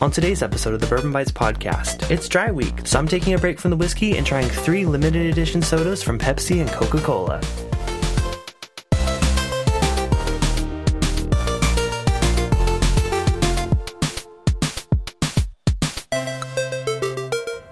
On today's episode of the Bourbon Bites podcast, it's dry week, so I'm taking a break from the whiskey and trying three limited edition sodas from Pepsi and Coca Cola.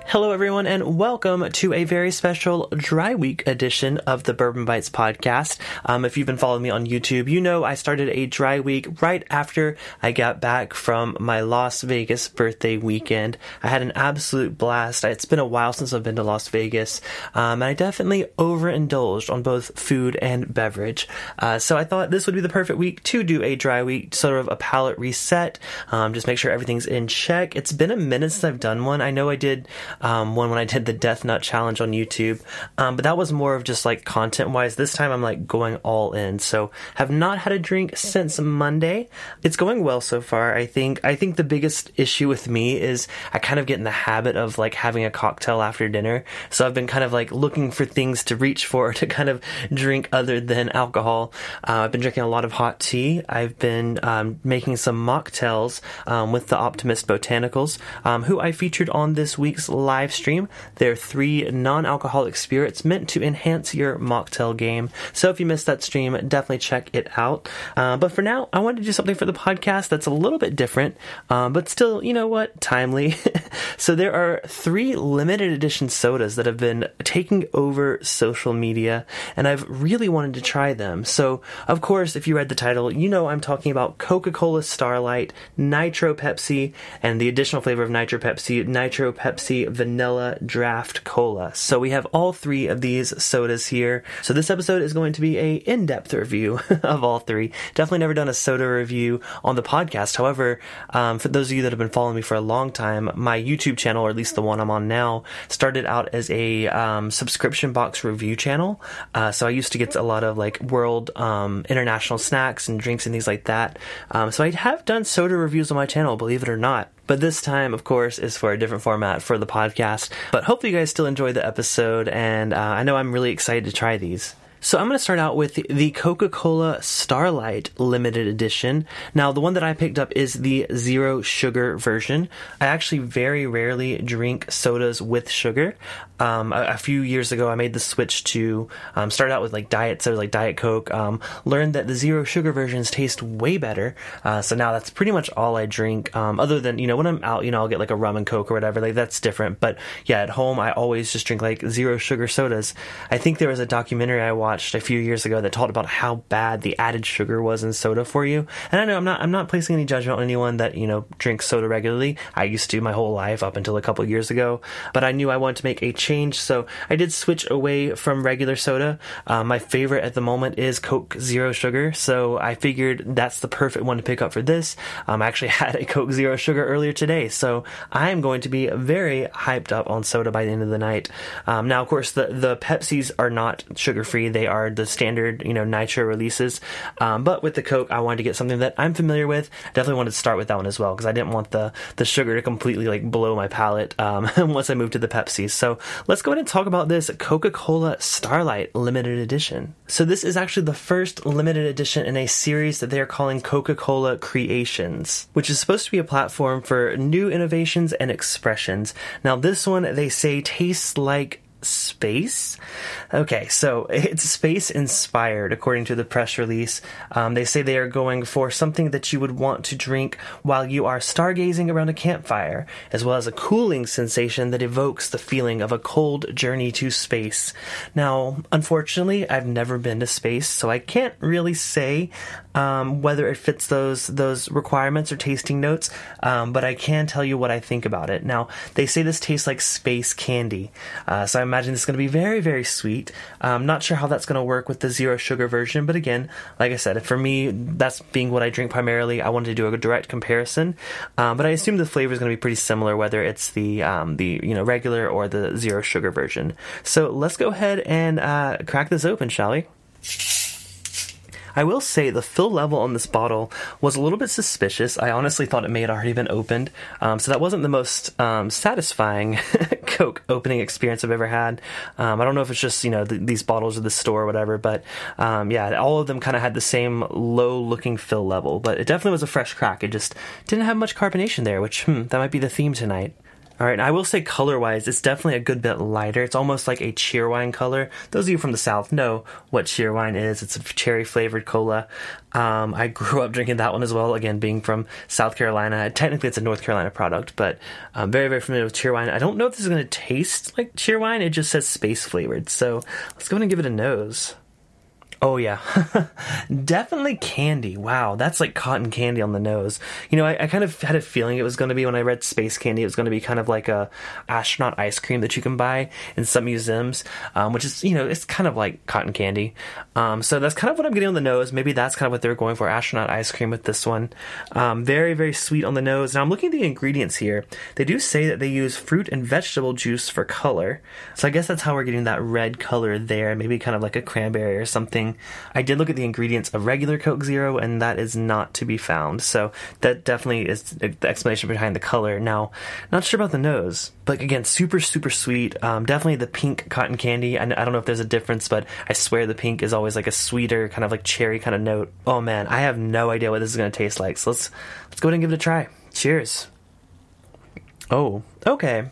Hello, everyone, and welcome to a very special dry week edition of the Bourbon Bites podcast. Um, if you've been following me on YouTube, you know I started a dry week right after I got back from my Las Vegas birthday weekend. I had an absolute blast. It's been a while since I've been to Las Vegas, um, and I definitely overindulged on both food and beverage. Uh, so I thought this would be the perfect week to do a dry week, sort of a palate reset, um, just make sure everything's in check. It's been a minute since I've done one. I know I did um, one when I did the Death Nut Challenge on YouTube, um, but that was more of just like content wise. This time I'm like going all in. So have not had a drink since Monday. It's going well so far. I think. I think the biggest issue with me is I kind of get in the habit of like having a cocktail after dinner. So I've been kind of like looking for things to reach for to kind of drink other than alcohol. Uh, I've been drinking a lot of hot tea. I've been um, making some mocktails um, with the Optimist Botanicals, um, who I featured on this week's live stream. They're three non alcoholic spirits meant to enhance your mocktail game. So if you missed that stream, definitely check it out. Uh, but for now, I wanted to do something for the podcast that's a little bit different, um, but still, you know what, timely. so there are three limited edition sodas that have been taking over social media, and I've really wanted to try them. So, of course, if you read the title, you know I'm talking about Coca Cola Starlight, Nitro Pepsi, and the additional flavor of Nitro Pepsi, Nitro Pepsi Vanilla Draft Cola. So we have all three of these sodas here. So this episode is going to be a in-depth review of all three. Definitely never done a soda review on the podcast. However, um, for those of you that have been following me for a long time, my YouTube channel, or at least the one I'm on now, started out as a um, subscription box review channel. Uh, so I used to get a lot of like world um, international snacks and drinks and things like that. Um, so I have done soda reviews on my channel, believe it or not. But this time, of course, is for a different format for the podcast. But hopefully, you guys still enjoy the episode, and uh, I know I'm really excited to try these. So I'm going to start out with the Coca-Cola Starlight limited edition. Now, the one that I picked up is the zero sugar version. I actually very rarely drink sodas with sugar. Um, a, a, few years ago, I made the switch to um, start out with like diet soda, like Diet Coke. Um, learned that the zero sugar versions taste way better. Uh, so now that's pretty much all I drink. Um, other than you know when I'm out, you know I'll get like a rum and Coke or whatever. Like that's different. But yeah, at home I always just drink like zero sugar sodas. I think there was a documentary I watched a few years ago that talked about how bad the added sugar was in soda for you. And I know I'm not I'm not placing any judgment on anyone that you know drinks soda regularly. I used to my whole life up until a couple years ago. But I knew I wanted to make a change, so I did switch away from regular soda. Uh, my favorite at the moment is Coke Zero Sugar, so I figured that's the perfect one to pick up for this. Um, I actually had a Coke Zero Sugar earlier today, so I am going to be very hyped up on soda by the end of the night. Um, now, of course, the the Pepsis are not sugar free; they are the standard, you know, nitro releases. Um, but with the Coke, I wanted to get something that I'm familiar with. Definitely wanted to start with that one as well because I didn't want the the sugar to completely like blow my palate um, once I moved to the Pepsi. So let's go ahead and talk about this Coca-Cola Starlight limited edition. So this is actually the first limited edition in a series that they are calling Coca-Cola Creations, which is supposed to be a platform for new innovations and expressions. Now this one they say tastes like space. Okay, so it's space inspired, according to the press release. Um, they say they are going for something that you would want to drink while you are stargazing around a campfire, as well as a cooling sensation that evokes the feeling of a cold journey to space. Now, unfortunately, I've never been to space, so I can't really say um, whether it fits those those requirements or tasting notes, um, but I can tell you what I think about it. Now, they say this tastes like space candy, uh, so I imagine it's going to be very, very sweet. I'm um, not sure how that's going to work with the zero sugar version, but again, like I said, for me, that's being what I drink primarily. I wanted to do a direct comparison, um, but I assume the flavor is going to be pretty similar, whether it's the um, the you know regular or the zero sugar version. So let's go ahead and uh, crack this open, shall we? I will say the fill level on this bottle was a little bit suspicious. I honestly thought it may have already been opened, um, so that wasn't the most um, satisfying Coke opening experience I've ever had. Um, I don't know if it's just you know the, these bottles of the store or whatever, but um, yeah, all of them kind of had the same low looking fill level. But it definitely was a fresh crack. It just didn't have much carbonation there, which hmm, that might be the theme tonight. All right, I will say color wise, it's definitely a good bit lighter. It's almost like a cheerwine color. Those of you from the South know what cheerwine is. It's a cherry flavored cola. Um, I grew up drinking that one as well, again, being from South Carolina. Technically, it's a North Carolina product, but I'm very, very familiar with cheerwine. I don't know if this is going to taste like cheerwine. It just says space flavored. So let's go ahead and give it a nose. Oh yeah, definitely candy. Wow, that's like cotton candy on the nose. You know, I, I kind of had a feeling it was going to be when I read space candy. It was going to be kind of like a astronaut ice cream that you can buy in some museums, um, which is you know it's kind of like cotton candy. Um, so that's kind of what I'm getting on the nose. Maybe that's kind of what they were going for, astronaut ice cream with this one. Um, very very sweet on the nose. Now I'm looking at the ingredients here. They do say that they use fruit and vegetable juice for color. So I guess that's how we're getting that red color there. Maybe kind of like a cranberry or something I did look at the ingredients of regular Coke Zero, and that is not to be found. So that definitely is the explanation behind the color. Now, not sure about the nose, but again, super super sweet. Um, definitely the pink cotton candy. I, I don't know if there's a difference, but I swear the pink is always like a sweeter kind of like cherry kind of note. Oh man, I have no idea what this is going to taste like. So let's let's go ahead and give it a try. Cheers. Oh, okay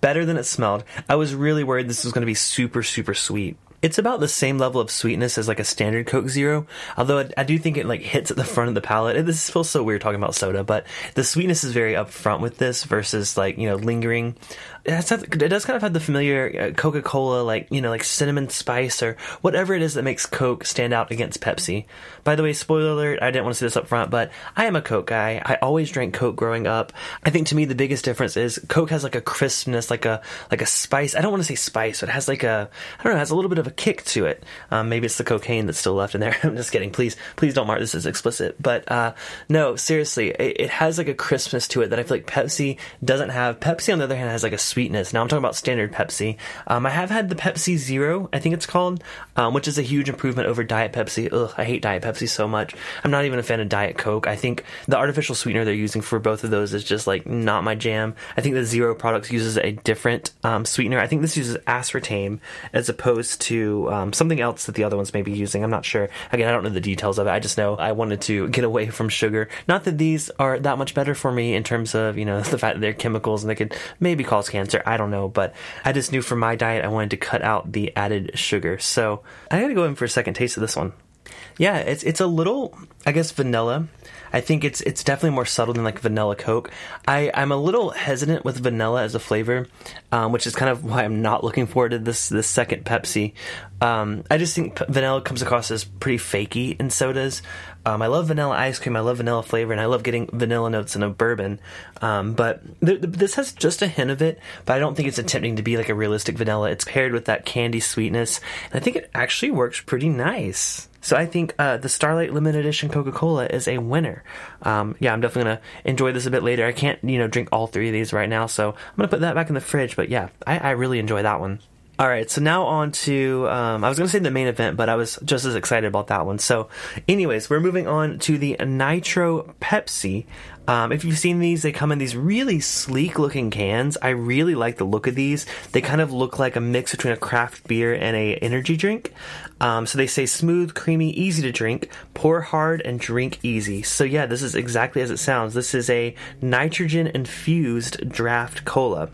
better than it smelled. I was really worried this was going to be super, super sweet it's about the same level of sweetness as like a standard Coke Zero. Although I, I, do think it like hits at the front of the palate. This feels so weird talking about soda, but the sweetness is very upfront with this versus like you know lingering it, it does kind of have the familiar uh, Coca Cola, like, you know, like cinnamon spice or whatever it is that makes Coke stand out against Pepsi. By the way, spoiler alert, I didn't want to say this up front, but I am a Coke guy. I always drank Coke growing up. I think to me the biggest difference is Coke has like a crispness, like a, like a spice. I don't want to say spice, but it has like a, I don't know, it has a little bit of a kick to it. Um, maybe it's the cocaine that's still left in there. I'm just kidding. Please, please don't mark this as explicit. But, uh, no, seriously, it, it has like a crispness to it that I feel like Pepsi doesn't have. Pepsi, on the other hand, has like a sweetness. Now I'm talking about standard Pepsi. Um, I have had the Pepsi Zero, I think it's called, um, which is a huge improvement over Diet Pepsi. Ugh, I hate Diet Pepsi so much. I'm not even a fan of Diet Coke. I think the artificial sweetener they're using for both of those is just like not my jam. I think the Zero products uses a different um, sweetener. I think this uses aspartame as opposed um, something else that the other ones may be using. I'm not sure. Again, I don't know the details of it. I just know I wanted to get away from sugar. Not that these are that much better for me in terms of you know the fact that they're chemicals and they could maybe cause cancer. I don't know, but I just knew for my diet I wanted to cut out the added sugar. So I gotta go in for a second taste of this one. Yeah, it's it's a little, I guess, vanilla. I think it's it's definitely more subtle than like vanilla Coke. I I'm a little hesitant with vanilla as a flavor, um, which is kind of why I'm not looking forward to this this second Pepsi. Um, I just think vanilla comes across as pretty fakey in sodas. Um, I love vanilla ice cream. I love vanilla flavor, and I love getting vanilla notes in a bourbon. Um, but th- th- this has just a hint of it, but I don't think it's attempting to be like a realistic vanilla. It's paired with that candy sweetness, and I think it actually works pretty nice. So I think uh, the Starlight Limited Edition Coca Cola is a winner. Um, yeah, I'm definitely gonna enjoy this a bit later. I can't, you know, drink all three of these right now, so I'm gonna put that back in the fridge. But yeah, I, I really enjoy that one. All right, so now on to um, I was going to say the main event, but I was just as excited about that one. So, anyways, we're moving on to the Nitro Pepsi. Um, if you've seen these, they come in these really sleek looking cans. I really like the look of these. They kind of look like a mix between a craft beer and a energy drink. Um, so they say smooth, creamy, easy to drink, pour hard, and drink easy. So yeah, this is exactly as it sounds. This is a nitrogen infused draft cola.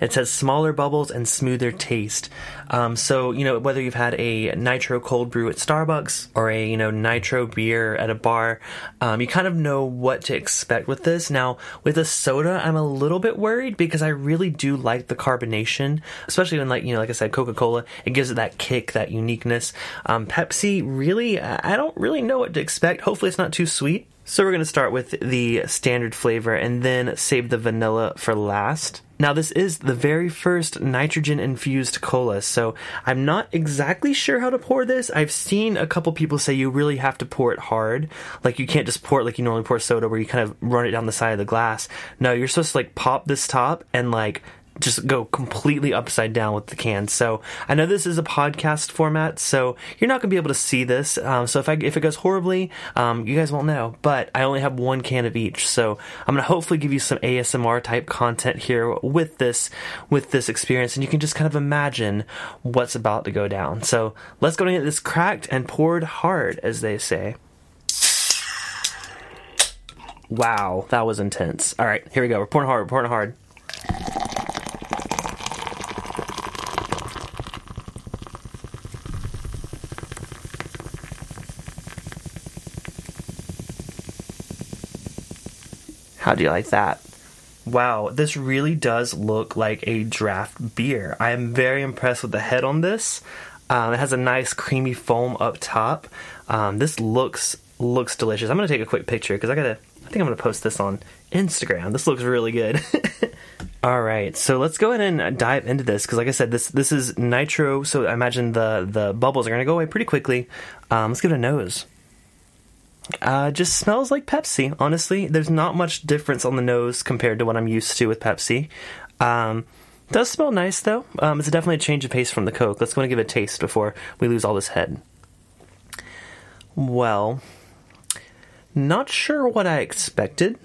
It says smaller bubbles and smoother taste. Um, so you know whether you've had a nitro cold brew at Starbucks or a you know nitro beer at a bar, um, you kind of know what to expect with this. Now with a soda, I'm a little bit worried because I really do like the carbonation, especially when like you know like I said, Coca Cola. It gives it that kick, that uniqueness. Um, Pepsi, really, I don't really know what to expect. Hopefully, it's not too sweet. So we're going to start with the standard flavor and then save the vanilla for last. Now, this is the very first nitrogen infused cola, so I'm not exactly sure how to pour this. I've seen a couple people say you really have to pour it hard. Like, you can't just pour it like you normally pour soda, where you kind of run it down the side of the glass. No, you're supposed to like pop this top and like just go completely upside down with the can. So I know this is a podcast format, so you're not going to be able to see this. Um, so if I, if it goes horribly, um, you guys won't know. But I only have one can of each, so I'm going to hopefully give you some ASMR type content here with this with this experience, and you can just kind of imagine what's about to go down. So let's go and get this cracked and poured hard, as they say. Wow, that was intense. All right, here we go. We're pouring hard. We're pouring hard. How do you like that? Wow, this really does look like a draft beer. I am very impressed with the head on this. Um, it has a nice creamy foam up top. Um, this looks looks delicious. I'm gonna take a quick picture because I gotta. I think I'm gonna post this on Instagram. This looks really good. All right, so let's go ahead and dive into this because, like I said, this this is nitro. So I imagine the the bubbles are gonna go away pretty quickly. Um, let's give it a nose. Uh, just smells like Pepsi. Honestly, there's not much difference on the nose compared to what I'm used to with Pepsi. Um, does smell nice though. Um, it's definitely a change of pace from the Coke. Let's go and give it a taste before we lose all this head. Well, not sure what I expected.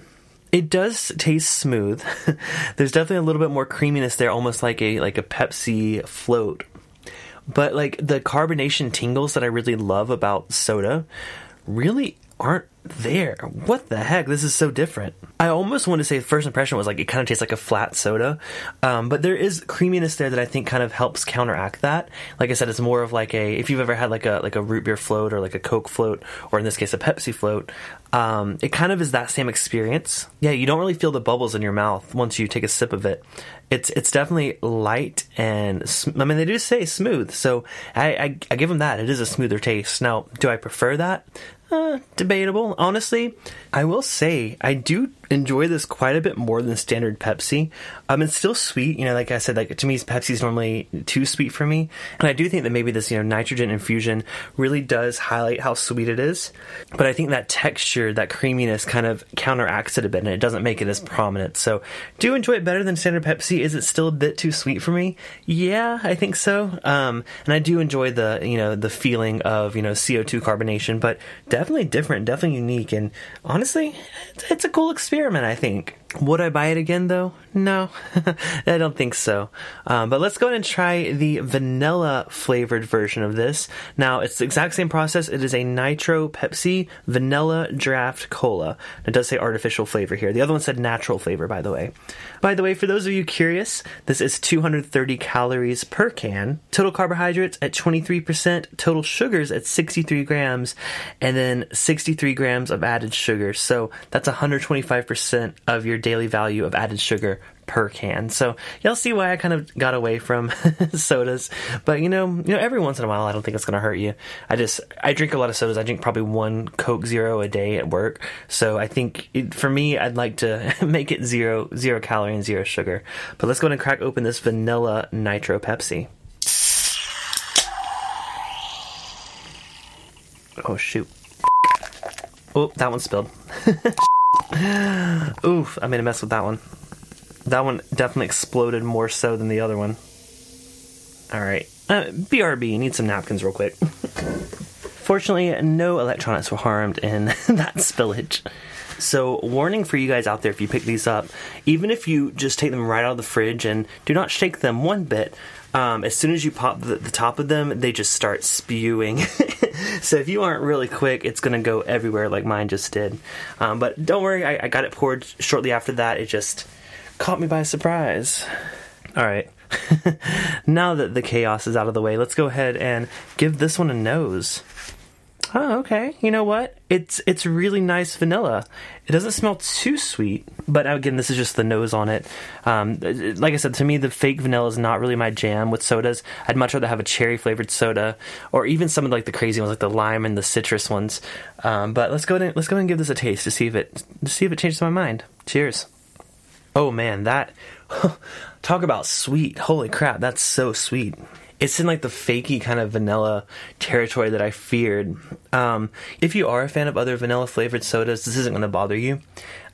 It does taste smooth. There's definitely a little bit more creaminess there, almost like a like a Pepsi float. But like the carbonation tingles that I really love about soda really aren't there. What the heck? This is so different. I almost want to say first impression was like it kind of tastes like a flat soda, um, but there is creaminess there that I think kind of helps counteract that. Like I said, it's more of like a if you've ever had like a like a root beer float or like a Coke float or in this case a Pepsi float. Um, it kind of is that same experience. Yeah, you don't really feel the bubbles in your mouth once you take a sip of it. It's it's definitely light and I mean they do say smooth, so I, I I give them that. It is a smoother taste. Now, do I prefer that? Uh, debatable. Honestly, I will say I do enjoy this quite a bit more than standard Pepsi. Um, it's still sweet, you know. Like I said, like to me, Pepsi is normally too sweet for me, and I do think that maybe this, you know, nitrogen infusion really does highlight how sweet it is. But I think that texture, that creaminess, kind of counteracts it a bit, and it doesn't make it as prominent. So, do enjoy it better than standard Pepsi. Is it still a bit too sweet for me? Yeah, I think so. Um, and I do enjoy the, you know, the feeling of you know CO two carbonation, but definitely different, definitely unique, and honestly, it's a cool experiment. I think. Would I buy it again though? No, I don't think so. Um, but let's go ahead and try the vanilla flavored version of this. Now, it's the exact same process. It is a nitro Pepsi vanilla draft cola. It does say artificial flavor here. The other one said natural flavor, by the way. By the way, for those of you curious, this is 230 calories per can, total carbohydrates at 23%, total sugars at 63 grams, and then 63 grams of added sugar. So that's 125% of your daily value of added sugar per can. So you'll see why I kind of got away from sodas. But you know, you know, every once in a while, I don't think it's going to hurt you. I just I drink a lot of sodas. I drink probably one Coke Zero a day at work. So I think it, for me, I'd like to make it zero zero calorie and zero sugar. But let's go ahead and crack open this vanilla nitro Pepsi. Oh shoot. Oh, that one spilled. Oof, I made a mess with that one. That one definitely exploded more so than the other one. Alright. Uh, BRB, need some napkins real quick. Fortunately, no electronics were harmed in that spillage. So, warning for you guys out there if you pick these up, even if you just take them right out of the fridge and do not shake them one bit, um, as soon as you pop the, the, top of them, they just start spewing. so if you aren't really quick, it's going to go everywhere like mine just did. Um, but don't worry, I, I got it poured shortly after that. It just caught me by surprise. All right. now that the chaos is out of the way, let's go ahead and give this one a nose. Oh, okay. You know what? It's it's really nice vanilla. It doesn't smell too sweet, but again, this is just the nose on it. Um, like I said, to me, the fake vanilla is not really my jam with sodas. I'd much rather have a cherry flavored soda, or even some of like the crazy ones, like the lime and the citrus ones. Um, but let's go ahead and, let's go ahead and give this a taste to see if it to see if it changes my mind. Cheers. Oh man, that talk about sweet. Holy crap, that's so sweet it's in like the fakey kind of vanilla territory that I feared. Um, if you are a fan of other vanilla flavored sodas, this isn't going to bother you.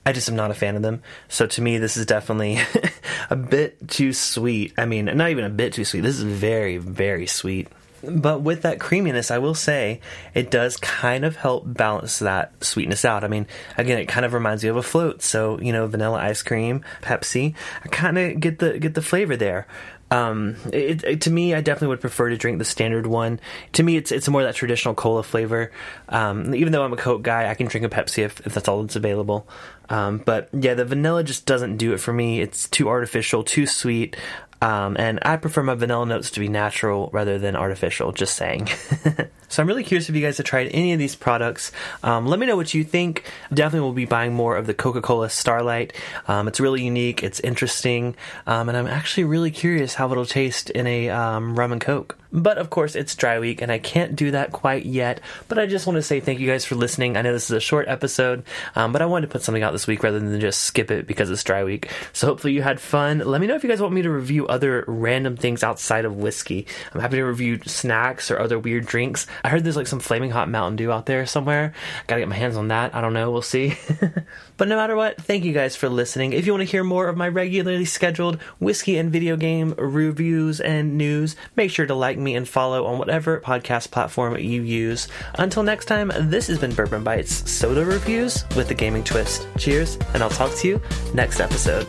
I just am not a fan of them. So to me, this is definitely a bit too sweet. I mean, not even a bit too sweet. This is very, very sweet. But with that creaminess, I will say it does kind of help balance that sweetness out. I mean, again, it kind of reminds you of a float. So you know, vanilla ice cream, Pepsi. I kind of get the get the flavor there. Um, it, it, to me, I definitely would prefer to drink the standard one. To me, it's it's more that traditional cola flavor. Um, even though I'm a Coke guy, I can drink a Pepsi if, if that's all that's available. Um, but yeah, the vanilla just doesn't do it for me. It's too artificial, too sweet. Um, and I prefer my vanilla notes to be natural rather than artificial, just saying. so I'm really curious if you guys have tried any of these products. Um, let me know what you think. Definitely will be buying more of the Coca Cola Starlight. Um, it's really unique, it's interesting, um, and I'm actually really curious how it'll taste in a um, rum and coke. But of course, it's dry week, and I can't do that quite yet. But I just want to say thank you guys for listening. I know this is a short episode, um, but I wanted to put something out this week rather than just skip it because it's dry week. So hopefully you had fun. Let me know if you guys want me to review other random things outside of whiskey. I'm happy to review snacks or other weird drinks. I heard there's like some flaming hot Mountain Dew out there somewhere. Gotta get my hands on that. I don't know. We'll see. but no matter what, thank you guys for listening. If you want to hear more of my regularly scheduled whiskey and video game reviews and news, make sure to like me and follow on whatever podcast platform you use. Until next time, this has been Bourbon Bites Soda Reviews with the Gaming Twist. Cheers, and I'll talk to you next episode.